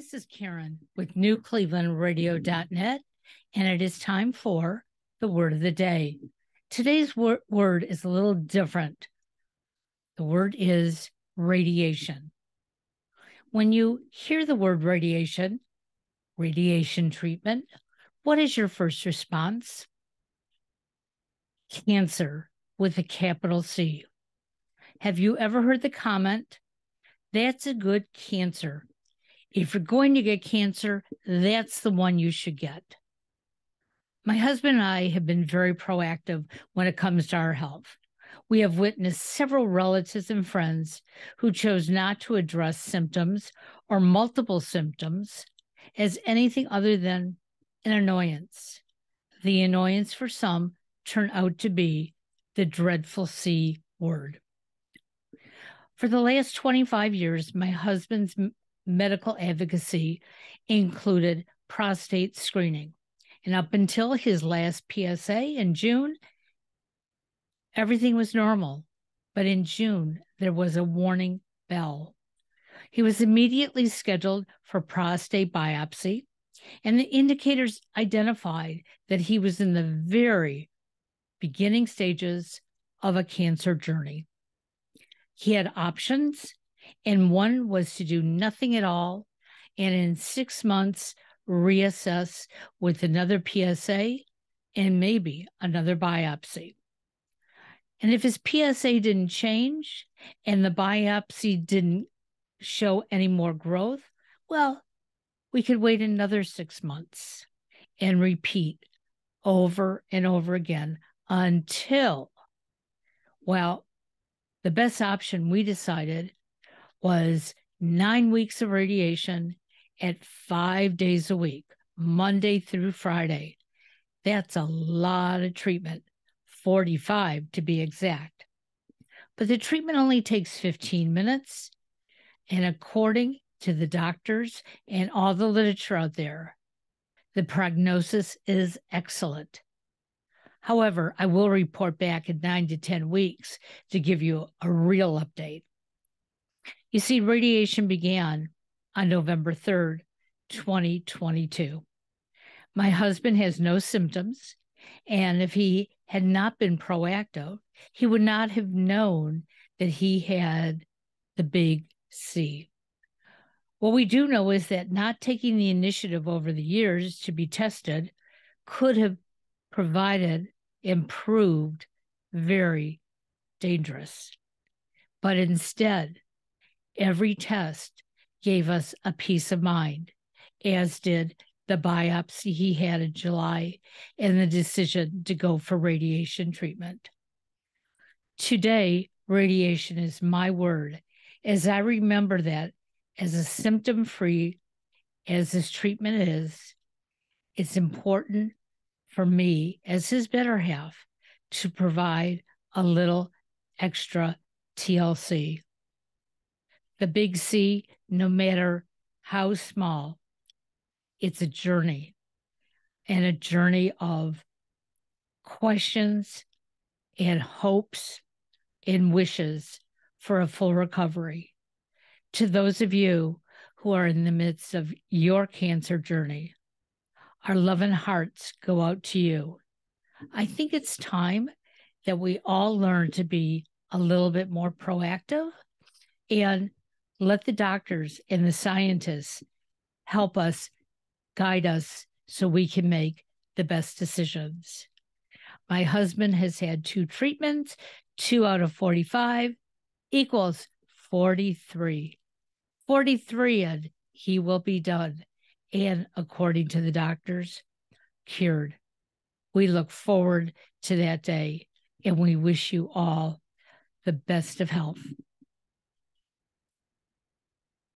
This is Karen with newclevelandradio.net, and it is time for the word of the day. Today's wor- word is a little different. The word is radiation. When you hear the word radiation, radiation treatment, what is your first response? Cancer with a capital C. Have you ever heard the comment, that's a good cancer? If you're going to get cancer, that's the one you should get. My husband and I have been very proactive when it comes to our health. We have witnessed several relatives and friends who chose not to address symptoms or multiple symptoms as anything other than an annoyance. The annoyance for some turned out to be the dreadful C word. For the last 25 years, my husband's medical advocacy included prostate screening. And up until his last PSA in June, everything was normal. But in June, there was a warning bell. He was immediately scheduled for prostate biopsy, and the indicators identified that he was in the very beginning stages of a cancer journey. He had options and one was to do nothing at all and in six months reassess with another PSA and maybe another biopsy. And if his PSA didn't change and the biopsy didn't show any more growth, well, we could wait another six months and repeat over and over again until, well, the best option we decided was nine weeks of radiation at five days a week, Monday through Friday. That's a lot of treatment, 45 to be exact. But the treatment only takes 15 minutes. And according to the doctors and all the literature out there, the prognosis is excellent. However, I will report back in nine to 10 weeks to give you a real update. You see, radiation began on November 3rd, 2022. My husband has no symptoms, and if he had not been proactive, he would not have known that he had the big C. What we do know is that not taking the initiative over the years to be tested could have provided improved very dangerous. But instead, Every test gave us a peace of mind, as did the biopsy he had in July and the decision to go for radiation treatment. Today, radiation is my word, as I remember that as a symptom free as this treatment is, it's important for me as his better half to provide a little extra TLC the big C, no matter how small, it's a journey and a journey of questions and hopes and wishes for a full recovery. To those of you who are in the midst of your cancer journey, our love and hearts go out to you. I think it's time that we all learn to be a little bit more proactive and let the doctors and the scientists help us, guide us so we can make the best decisions. My husband has had two treatments, two out of 45 equals 43. 43, and he will be done. And according to the doctors, cured. We look forward to that day and we wish you all the best of health.